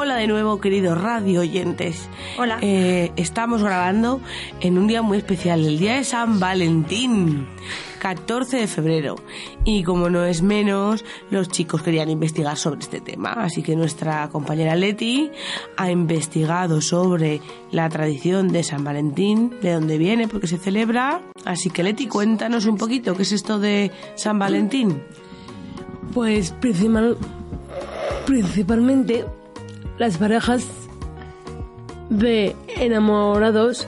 Hola de nuevo, queridos radio oyentes. Hola. Eh, estamos grabando en un día muy especial, el día de San Valentín, 14 de febrero. Y como no es menos, los chicos querían investigar sobre este tema. Así que nuestra compañera Leti ha investigado sobre la tradición de San Valentín, de dónde viene, por qué se celebra. Así que Leti, cuéntanos un poquito qué es esto de San Valentín. Pues principal, principalmente las parejas de enamorados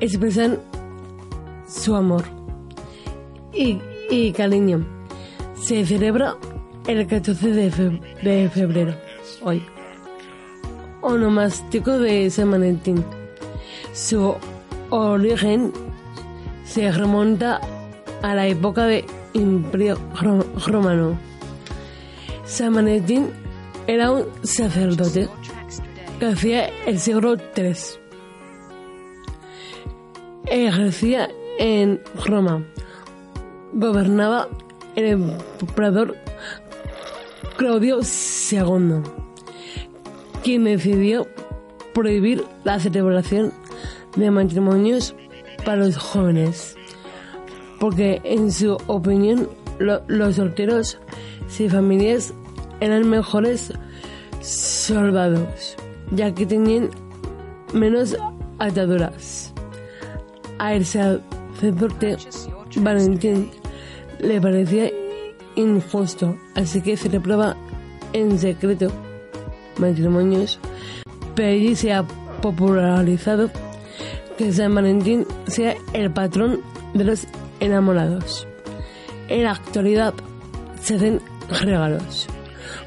expresan su amor y, cariño. Se celebra el 14 de, de febrero, hoy, onomástico de San Valentín. Su origen se remonta a la época de Imperio Ro- Romano. San Valentín era un sacerdote que hacía el siglo III. Ejercía en Roma. Gobernaba el emperador Claudio II, quien decidió prohibir la celebración de matrimonios para los jóvenes, porque en su opinión lo- los solteros sin familias eran mejores soldados, ya que tenían menos ataduras. A el sacerdote Valentín le parecía injusto, así que celebraba en secreto matrimonios, pero allí se ha popularizado que San Valentín sea el patrón de los enamorados. En la actualidad se hacen regalos,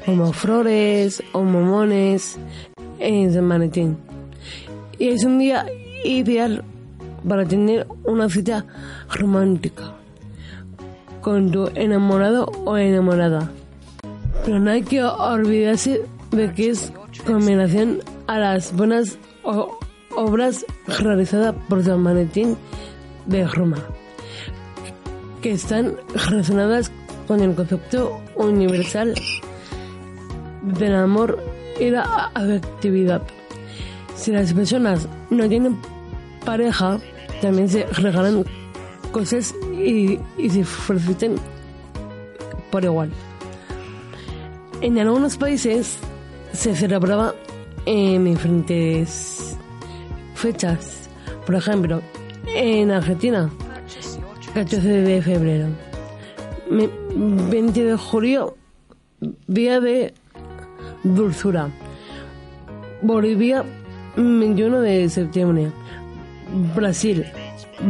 como flores o momones en San Valentín. Y es un día ideal para tener una cita romántica con tu enamorado o enamorada. Pero no hay que olvidarse de que es combinación a las buenas obras realizadas por San Valentín de Roma, que están relacionadas con el concepto universal del amor la afectividad. Si las personas no tienen pareja, también se regalan cosas y, y se felicitan por igual. En algunos países se celebraba en diferentes fechas. Por ejemplo, en Argentina, 14 de febrero. Me- 20 de julio, Día de Dulzura. Bolivia, 21 de septiembre. Brasil,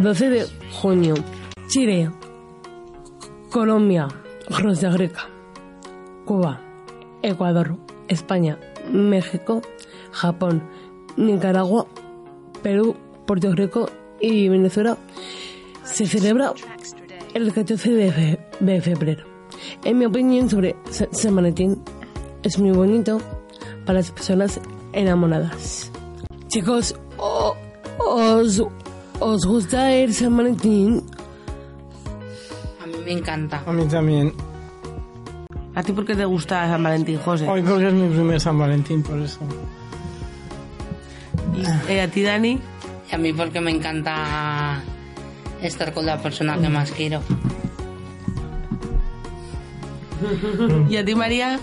12 de junio. Chile, Colombia, Costa Rica, Cuba, Ecuador, España, México, Japón, Nicaragua, Perú, Puerto Rico y Venezuela se celebra el 14 de, fe- de febrero. En mi opinión sobre Sa- San es muy bonito para las personas enamoradas. Chicos, ¿os, os gusta el San Valentín? A mí me encanta. A mí también. ¿A ti por qué te gusta San Valentín, José? Hoy porque es mi primer San Valentín, por eso. ¿Y eh, a ti, Dani? Y a mí porque me encanta estar con la persona que más quiero. ¿Y a ti, María?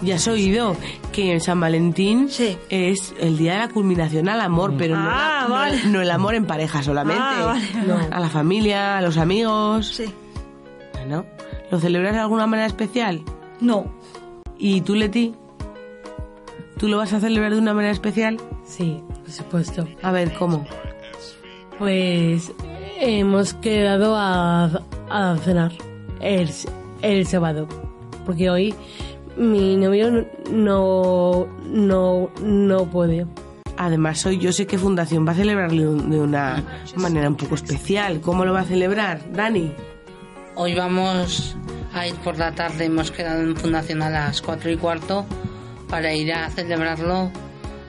Ya has oído que en San Valentín Sí. es el día de la culminación al amor, pero no, Ah, la- no- el amor en pareja solamente. Ah, vale. No, a la familia, a los amigos. Sí. Bueno, ¿lo celebras de alguna manera especial? No. ¿Y tú, Leti? ¿Tú lo vas a celebrar de una manera especial? Sí, por supuesto. A ver, ¿cómo? Pues hemos quedado a, a cenar el, el sábado, porque hoy mi novio no, no, no, no puede. Además, hoy yo sé que Fundación va a celebrarlo de una manera un poco especial. ¿Cómo lo va a celebrar, Dani? Hoy vamos a ir por la tarde, hemos quedado en Fundación a las 4 y cuarto para ir a celebrarlo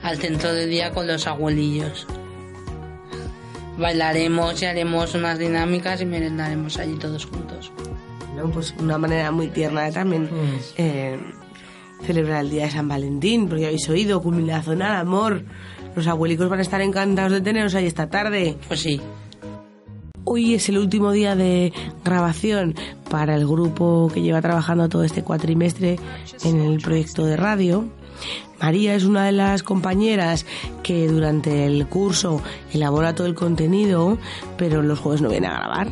al centro de día con los abuelillos. Bailaremos y haremos unas dinámicas y merendaremos allí todos juntos. ¿No? Pues una manera muy tierna de también eh, celebrar el día de San Valentín, porque habéis oído, culminación al amor. Los abuelicos van a estar encantados de teneros ahí esta tarde. Pues sí, Hoy es el último día de grabación para el grupo que lleva trabajando todo este cuatrimestre en el proyecto de radio. María es una de las compañeras que durante el curso elabora todo el contenido, pero los jueves no viene a grabar,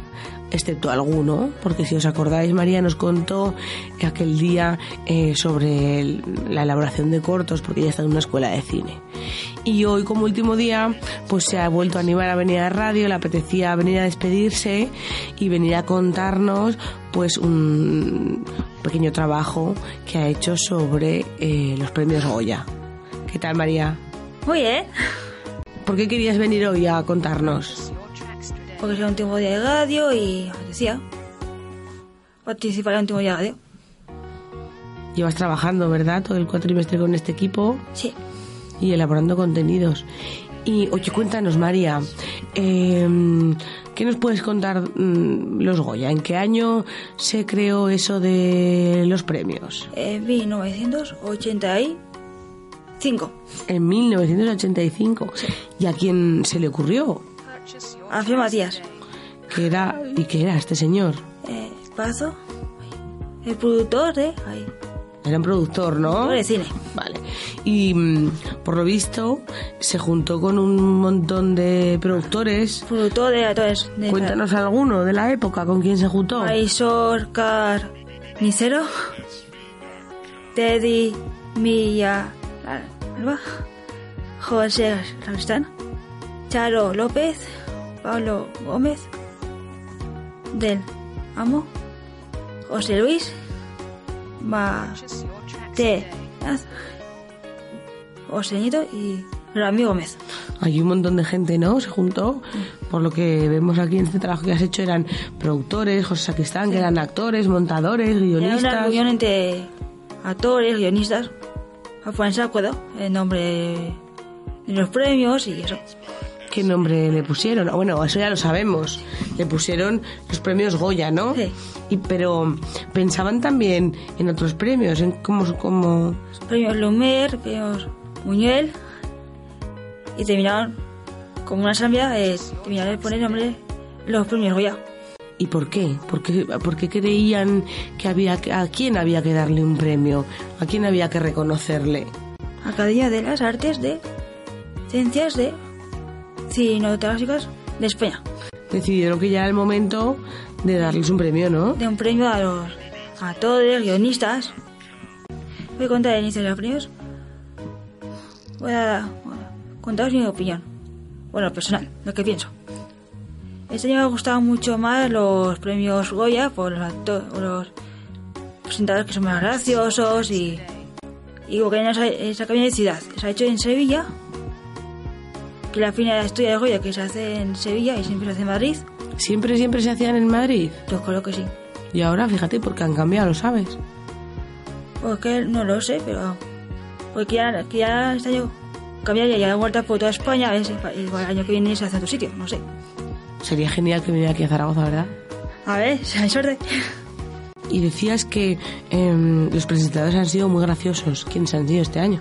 excepto alguno, porque si os acordáis, María nos contó aquel día eh, sobre el- la elaboración de cortos, porque ella está en una escuela de cine. Y hoy, como último día, pues se ha vuelto a animar a venir a radio, le apetecía venir a despedirse y venir a contarnos pues un pequeño trabajo que ha hecho sobre eh, los premios Goya. ¿Qué tal, María? Muy bien, ¿Por qué querías venir hoy a contarnos? Porque el último día de radio y decía participar en el último día de radio. Llevas trabajando, ¿verdad? Todo el cuatrimestre con este equipo Sí, y elaborando contenidos. Y, oye, cuéntanos, María, eh, ¿qué nos puedes contar mm, los Goya? ¿En qué año se creó eso de los premios? en 1985. En 1985. ¿Y a quién se le ocurrió? Alfredo Matías, ¿Qué era, ¿Y qué era este señor? eh, Pazo, el productor de, ahí, Era un productor, ¿no? de cine. Vale. Y mm, por lo visto se juntó con un montón de productores. Productor de actores de Cuéntanos alguno de la época con quién se juntó. Aisor Carnicero, Teddy Milla Alba, José Sacristán, Charo López, Pablo Gómez, Del Amo, José Luis, Mate José Nieto y Rami Gómez. Hay un montón de gente, ¿no? Se juntó. Por lo que vemos aquí en este trabajo que has hecho, eran productores, José Sacristán, que eran actores, montadores, Era una guionistas. reunión entre actores, guionistas, acuerdo en nombre de los premios y eso. ¿Qué nombre le pusieron? Bueno, eso ya lo sabemos. Le pusieron los premios Goya, ¿no? Sí. Y, pero pensaban también en otros premios, en cómo, cómo... Premios Lumière, premios Muñuel y terminaron como una asamblea, eh, terminaron de poner nombre los premios Goya. ¿Y por qué? ¿Por qué, por qué creían que había que- a quién había que darle un premio? ¿A quién había que reconocerle? Academia de las Artes de Ciencias de Cinematográficas de España. Decidieron que ya era el momento de darles un premio, ¿no? De un premio a los actores, guionistas. Voy a contar el inicio de los premios. Voy a, voy a contaros mi opinión. Bueno, personal, lo que pienso. Este año me han gustado mucho más los premios Goya por los, los presentadores que son más graciosos y. Y que no se- cambia de ciudad. Se ha hecho en Sevilla. Que la final de la historia de Goya que se hace en Sevilla y siempre se hace en Madrid. Siempre, siempre se hacían en Madrid. Yo creo que sí. Y ahora, fíjate, porque han cambiado, lo sabes. Porque no lo sé, pero. Porque ya, que ya este año cambiaría ya la vuelta por toda España, a ver si el año que viene se hace a otro sitio, no sé. Sería genial que viniera aquí a Zaragoza, ¿verdad? A ver, si hay suerte. Y decías que em, los presentadores han sido muy graciosos. ¿Quiénes han sido este año?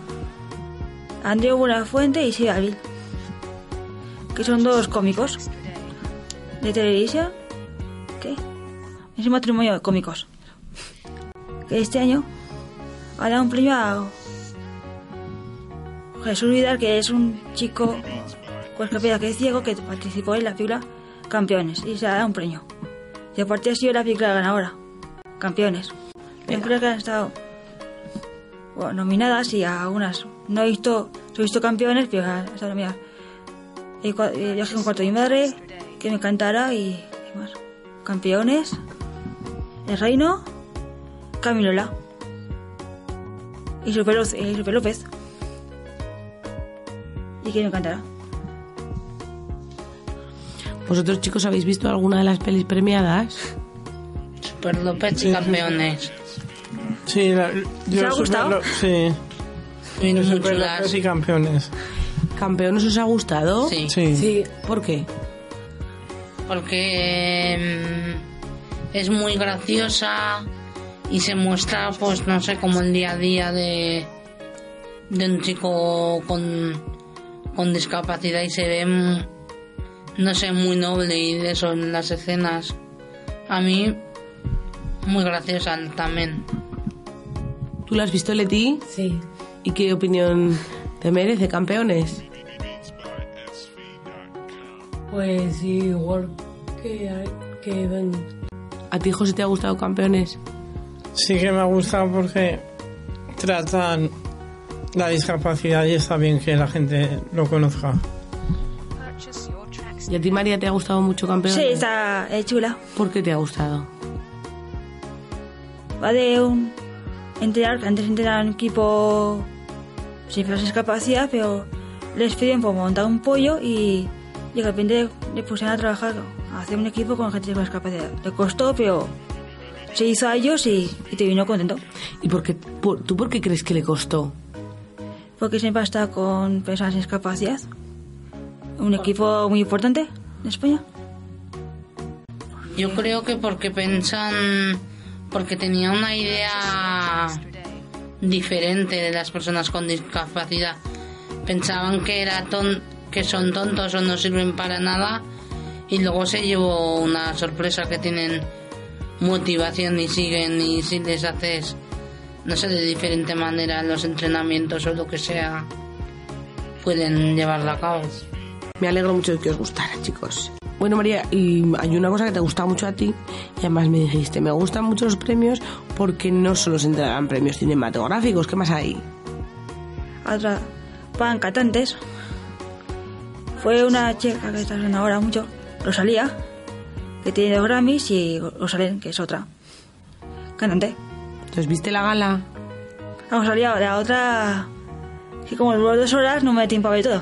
Andreu Buenafuente y Silvia Abril. Que son dos cómicos de televisión. ¿Qué? Es un matrimonio de cómicos. Que este año ha dado un premio a Jesús Vidal, que es un chico con discapacidad que es ciego que participó en la película Campeones y se ha dado un premio. Y aparte ha sido la película ganadora. Campeones. Películas que han estado bueno, nominadas y a algunas. No he visto, he visto campeones, pero han estado nominadas. El, cua- el viaje con cuarto de mi madre, que me encantará y ¿qué más. Campeones, El Reino, Camilola. y Super, López- y Super López. ¿Y quién me cantará? ¿Vosotros chicos habéis visto alguna de las pelis premiadas? Super López Sí, y campeones. Sí, la, yo ha Super gustado? Lo- sí, muy Super. López y campeones. ¿Campeones os ha gustado? Sí. Sí. Sí, ¿Por qué? porque mm, es muy graciosa y se muestra pues no sé como el día a día de de un chico con con discapacidad y se ve mm, no sé muy noble y de eso en las escenas a mí muy graciosa también ¿Tú la has visto, Leti? sí. ¿Y qué opinión te merece, campeones? Pues igual que, que. ¿A ti, José, te ha gustado campeones? Sí que me ha gustado porque tratan la discapacidad y está bien que la gente lo conozca. ¿Y a ti, María, te ha gustado mucho campeones? Sí, está chula. ¿Por qué te ha gustado? Va de un entrenar, antes entrenaba en un equipo sin discapacidad, pero les piden por montar un pollo y de repente le pusieron a trabajar a hacer un equipo con gente con discapacidad. Le costó, pero se hizo a ellos y, y te vino contento. ¿Y por qué, por- tú por qué crees que le costó? Porque siempre está con personas sin discapacidad. Un equipo muy importante en España. Yo creo que porque pensan, porque tenía una idea diferente de las personas con discapacidad. Pensaban que era ton, que son tontos o no sirven para nada y luego se llevó una sorpresa que tienen motivación y siguen y si les haces no sé de diferente manera los entrenamientos o lo que sea pueden llevarla a cabo. Me alegro mucho de que os gustara, chicos. Bueno, María, y hay una cosa que te gusta mucho a ti, y además me dijiste, me gustan mucho los premios porque no solo se entregan premios cinematográficos, ¿qué más hay? Otra, pan cantantes. Fue una chica que está sonando ahora mucho, Rosalía, que tiene dos Grammys, y Rosalén, que es otra cantante. Entonces, ¿viste la gala? La Rosalía, la otra, que como duró dos horas no me da tiempo a ver todo.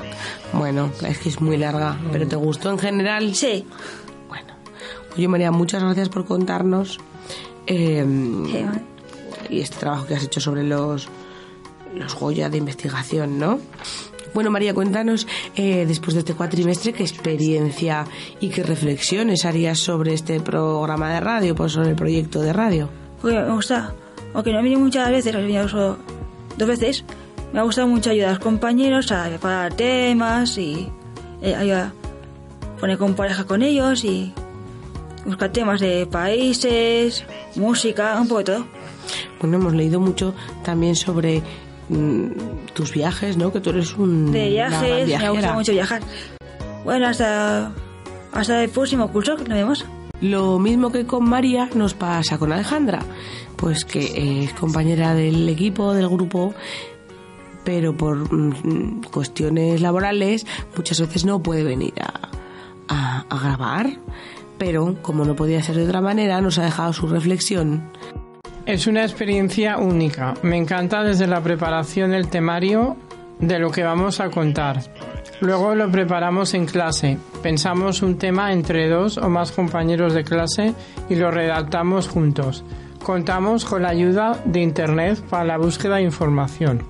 Bueno, es que es muy larga, pero ¿te gustó en general? Sí, Bueno, oye María, muchas gracias por contarnos eh, sí, vale. y este trabajo que has hecho sobre los, los Goya de investigación, ¿no? Bueno, María, cuéntanos, eh, después de este cuatrimestre, qué experiencia y qué reflexiones harías sobre este programa de radio, pues sobre el proyecto de radio. Porque me gusta, aunque no he venido muchas veces, he venido solo dos veces, me ha gustado mucho ayudar a los compañeros a preparar temas y eh, ayudar, poner con pareja con ellos y buscar temas de países, música, un poco de todo. Bueno, hemos leído mucho también sobre mm, tus viajes, ¿no? Que tú eres un De viajes, me gustado mucho viajar. Bueno, hasta, hasta el próximo curso que nos vemos. Lo mismo que con María nos pasa con Alejandra, pues que es compañera del equipo, del grupo, pero por mm, cuestiones laborales muchas veces no puede venir a, a- a grabar, pero como no podía ser de otra manera, nos ha dejado su reflexión. Es una experiencia única. Me encanta desde la preparación del temario de lo que vamos a contar. Luego lo preparamos en clase. Pensamos un tema entre dos o más compañeros de clase y lo redactamos juntos. Contamos con la ayuda de Internet para la búsqueda de información.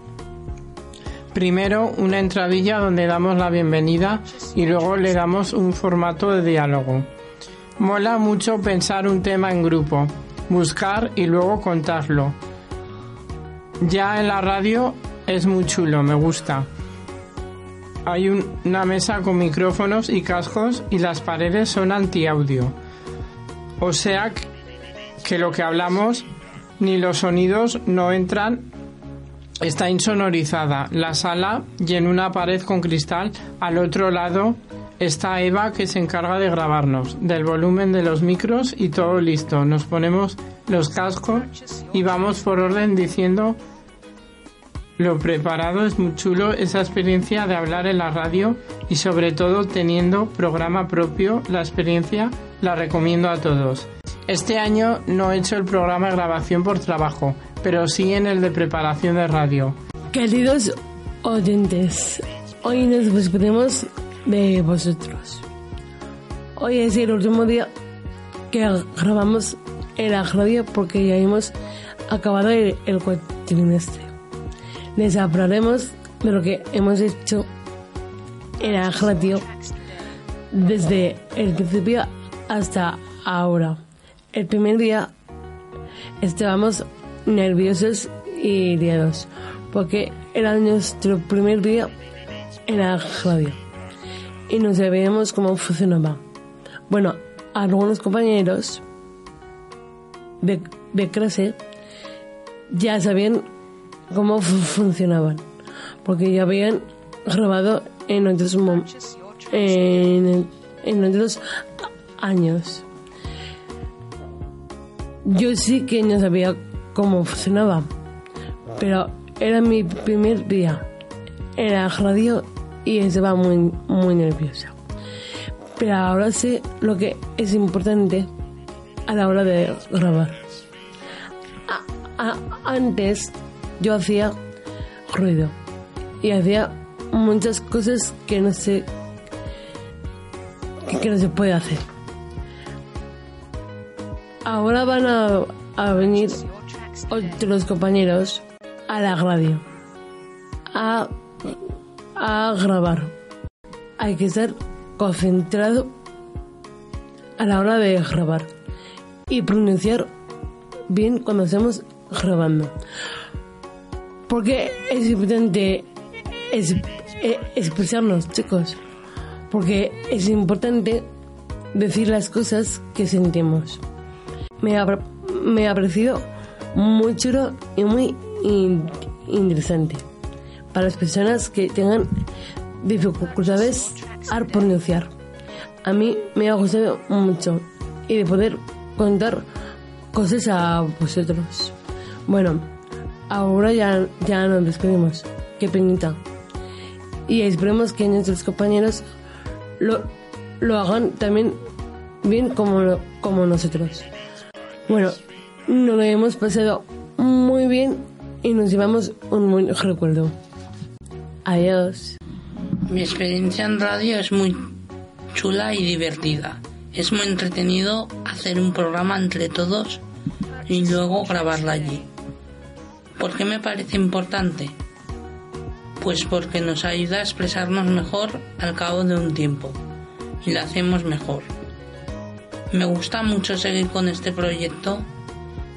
Primero una entradilla donde damos la bienvenida y luego le damos un formato de diálogo. Mola mucho pensar un tema en grupo, buscar y luego contarlo. Ya en la radio es muy chulo, me gusta. Hay un- una mesa con micrófonos y cascos y las paredes son antiaudio. O sea que lo que hablamos ni los sonidos no entran Está insonorizada la sala y en una pared con cristal al otro lado está Eva que se encarga de grabarnos, del volumen de los micros y todo listo. Nos ponemos los cascos y vamos por orden diciendo lo preparado. Es muy chulo esa experiencia de hablar en la radio y sobre todo teniendo programa propio. La experiencia la recomiendo a todos. Este año no he hecho el programa de grabación por trabajo, pero sí en el de preparación de radio. Queridos oyentes, hoy nos despedimos de vosotros. Hoy es el último día que grabamos en la porque ya hemos acabado el, cuatrimestre. Les hablaremos de lo que hemos hecho en la desde el principio hasta ahora. El primer día estábamos nerviosos y liados porque era nuestro primer día en la y no sabíamos cómo funcionaba. Bueno, algunos compañeros de, de ya sabían cómo fu- funcionaban porque ya habían grabado en otros en, en otros años. Yo sí que no sabía cómo funcionaba, pero era mi primer día en la radio y estaba muy, muy nerviosa. Pero ahora sé lo que es importante a la hora de grabar. Antes yo hacía ruido y hacía muchas cosas que no sé que no se puede hacer. Ahora van a, a venir otros compañeros a la radio a, a grabar. Hay que estar concentrado a la hora de grabar y pronunciar bien cuando estamos grabando. Porque es importante eh, expresarnos, chicos. Porque es importante decir las cosas que sentimos. Me ha, me ha parecido muy chulo y muy in- interesante para las personas que tengan dificultades al pronunciar. A mí me ha gustado mucho y de poder contar cosas a vosotros. Bueno, ahora ya, ya nos despedimos. Qué penita. Y esperemos que nuestros compañeros lo, lo hagan también bien como, como nosotros. Bueno, nos lo hemos pasado muy bien y nos llevamos un buen recuerdo. Adiós. Mi experiencia en radio es muy chula y divertida. Es muy entretenido hacer un programa entre todos y luego grabarla allí. ¿Por qué me parece importante? Pues porque nos ayuda a expresarnos mejor al cabo de un tiempo y lo hacemos mejor. Me gusta mucho seguir con este proyecto.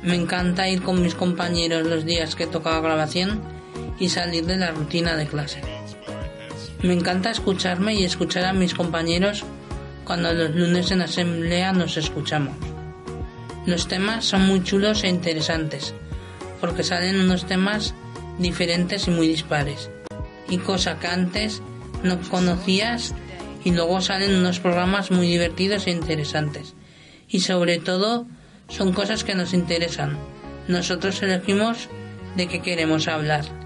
Me encanta ir con mis compañeros los días que toca grabación y salir de la rutina de clase. Me encanta escucharme y escuchar a mis compañeros cuando los lunes en asamblea nos escuchamos. Los temas son muy chulos e interesantes, porque salen unos temas diferentes y muy dispares, y cosa que antes no conocías y luego salen unos programas muy divertidos e interesantes. Y sobre todo son cosas que nos interesan. Nosotros elegimos de qué queremos hablar.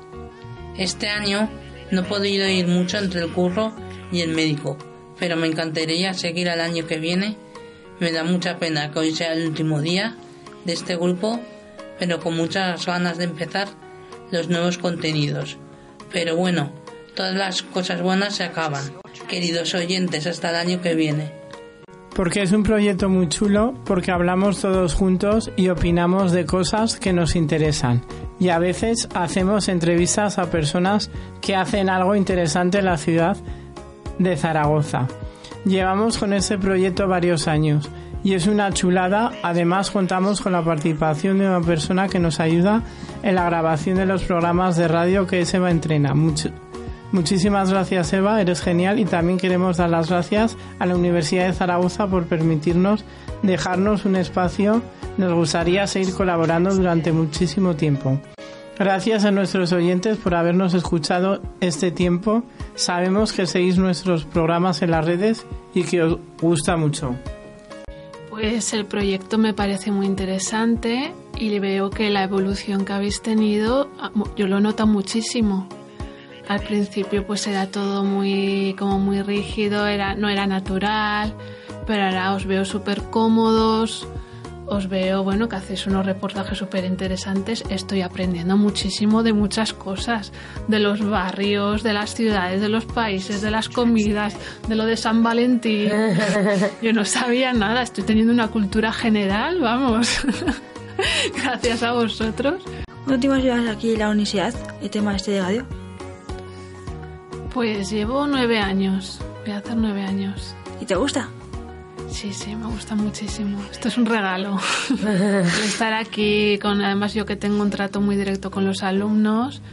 Este año no he podido ir mucho entre el curro y el médico, pero me encantaría seguir al año que viene. Me da mucha pena que hoy sea el último día de este grupo, pero con muchas ganas de empezar los nuevos contenidos. Pero bueno, todas las cosas buenas se acaban. Queridos oyentes, hasta el año que viene. Porque es un proyecto muy chulo, porque hablamos todos juntos y opinamos de cosas que nos interesan. Y a veces hacemos entrevistas a personas que hacen algo interesante en la ciudad de Zaragoza. Llevamos con este proyecto varios años y es una chulada. Además contamos con la participación de una persona que nos ayuda en la grabación de los programas de radio que es Eva Entrena. Much- Muchísimas gracias Eva, eres genial y también queremos dar las gracias a la Universidad de Zaragoza por permitirnos dejarnos un espacio. Nos gustaría seguir colaborando durante muchísimo tiempo. Gracias a nuestros oyentes por habernos escuchado este tiempo. Sabemos que seguís nuestros programas en las redes y que os gusta mucho. Pues el proyecto me parece muy interesante y veo que la evolución que habéis tenido, ah, yo lo noto muchísimo. Al principio pues era todo muy como muy rígido, era, no era natural, pero ahora os veo súper cómodos, os veo, bueno, que hacéis unos reportajes súper interesantes. Estoy aprendiendo muchísimo de muchas cosas, de los barrios, de las ciudades, de los países, de las comidas, de lo de San Valentín. Yo no sabía nada, estoy teniendo una cultura general, vamos. Gracias a vosotros. ¿Cuánto tiempo llevas aquí en la universidad, el tema este de radio? Pues llevo nueve años, voy a hacer nueve años. ¿Y te gusta? Sí, sí, me gusta muchísimo. Esto es un regalo. Estar aquí, con además yo que tengo un trato muy directo con los alumnos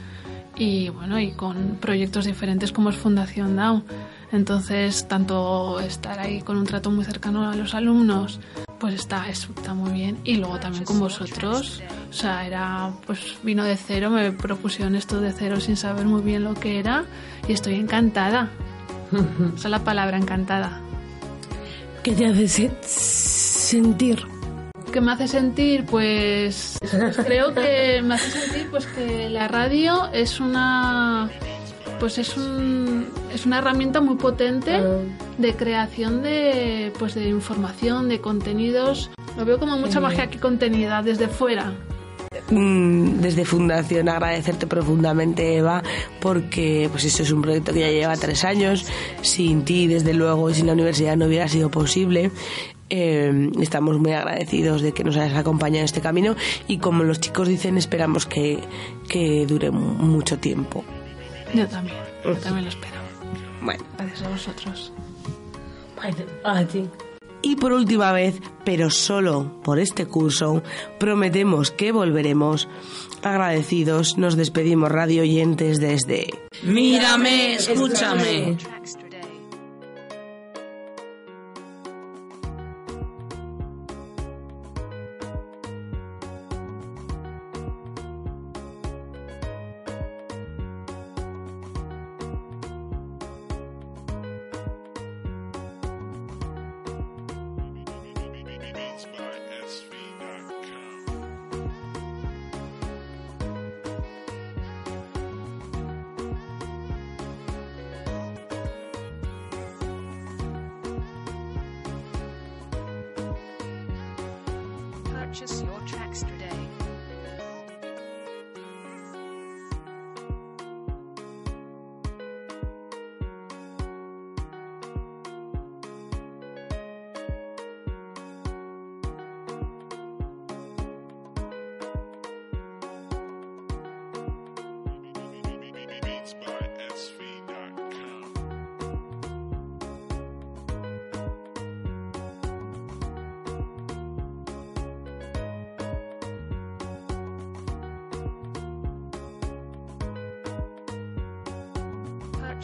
y bueno, y con proyectos diferentes como es Fundación Down. Entonces, tanto estar ahí con un trato muy cercano a los alumnos, pues está, está muy bien. Y luego también con vosotros. O sea, era, pues vino de cero, me propusieron esto de cero sin saber muy bien lo que era y estoy encantada. Esa es la palabra, encantada. ¿Qué te hace se- sentir? ¿Qué me hace sentir? Pues, pues creo que me hace sentir pues que la radio es una pues es un es una herramienta muy potente de creación de pues de información, de contenidos. Lo veo como mucha magia que contenida desde fuera. Mm, desde Fundación agradecerte profundamente Eva porque pues esto es un proyecto que ya lleva tres años sin ti desde luego y sin la universidad no hubiera sido posible Eh, estamos muy agradecidos de que nos hayas acompañado en este camino y como los chicos dicen esperamos que, que dure mu- mucho tiempo Yo también, yo también lo espero. bueno Gracias a vosotros. A ti. Y por última vez, pero solo por este curso, prometemos que volveremos. Agradecidos, nos despedimos radio oyentes desde... Mírame, escúchame.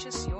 Purchase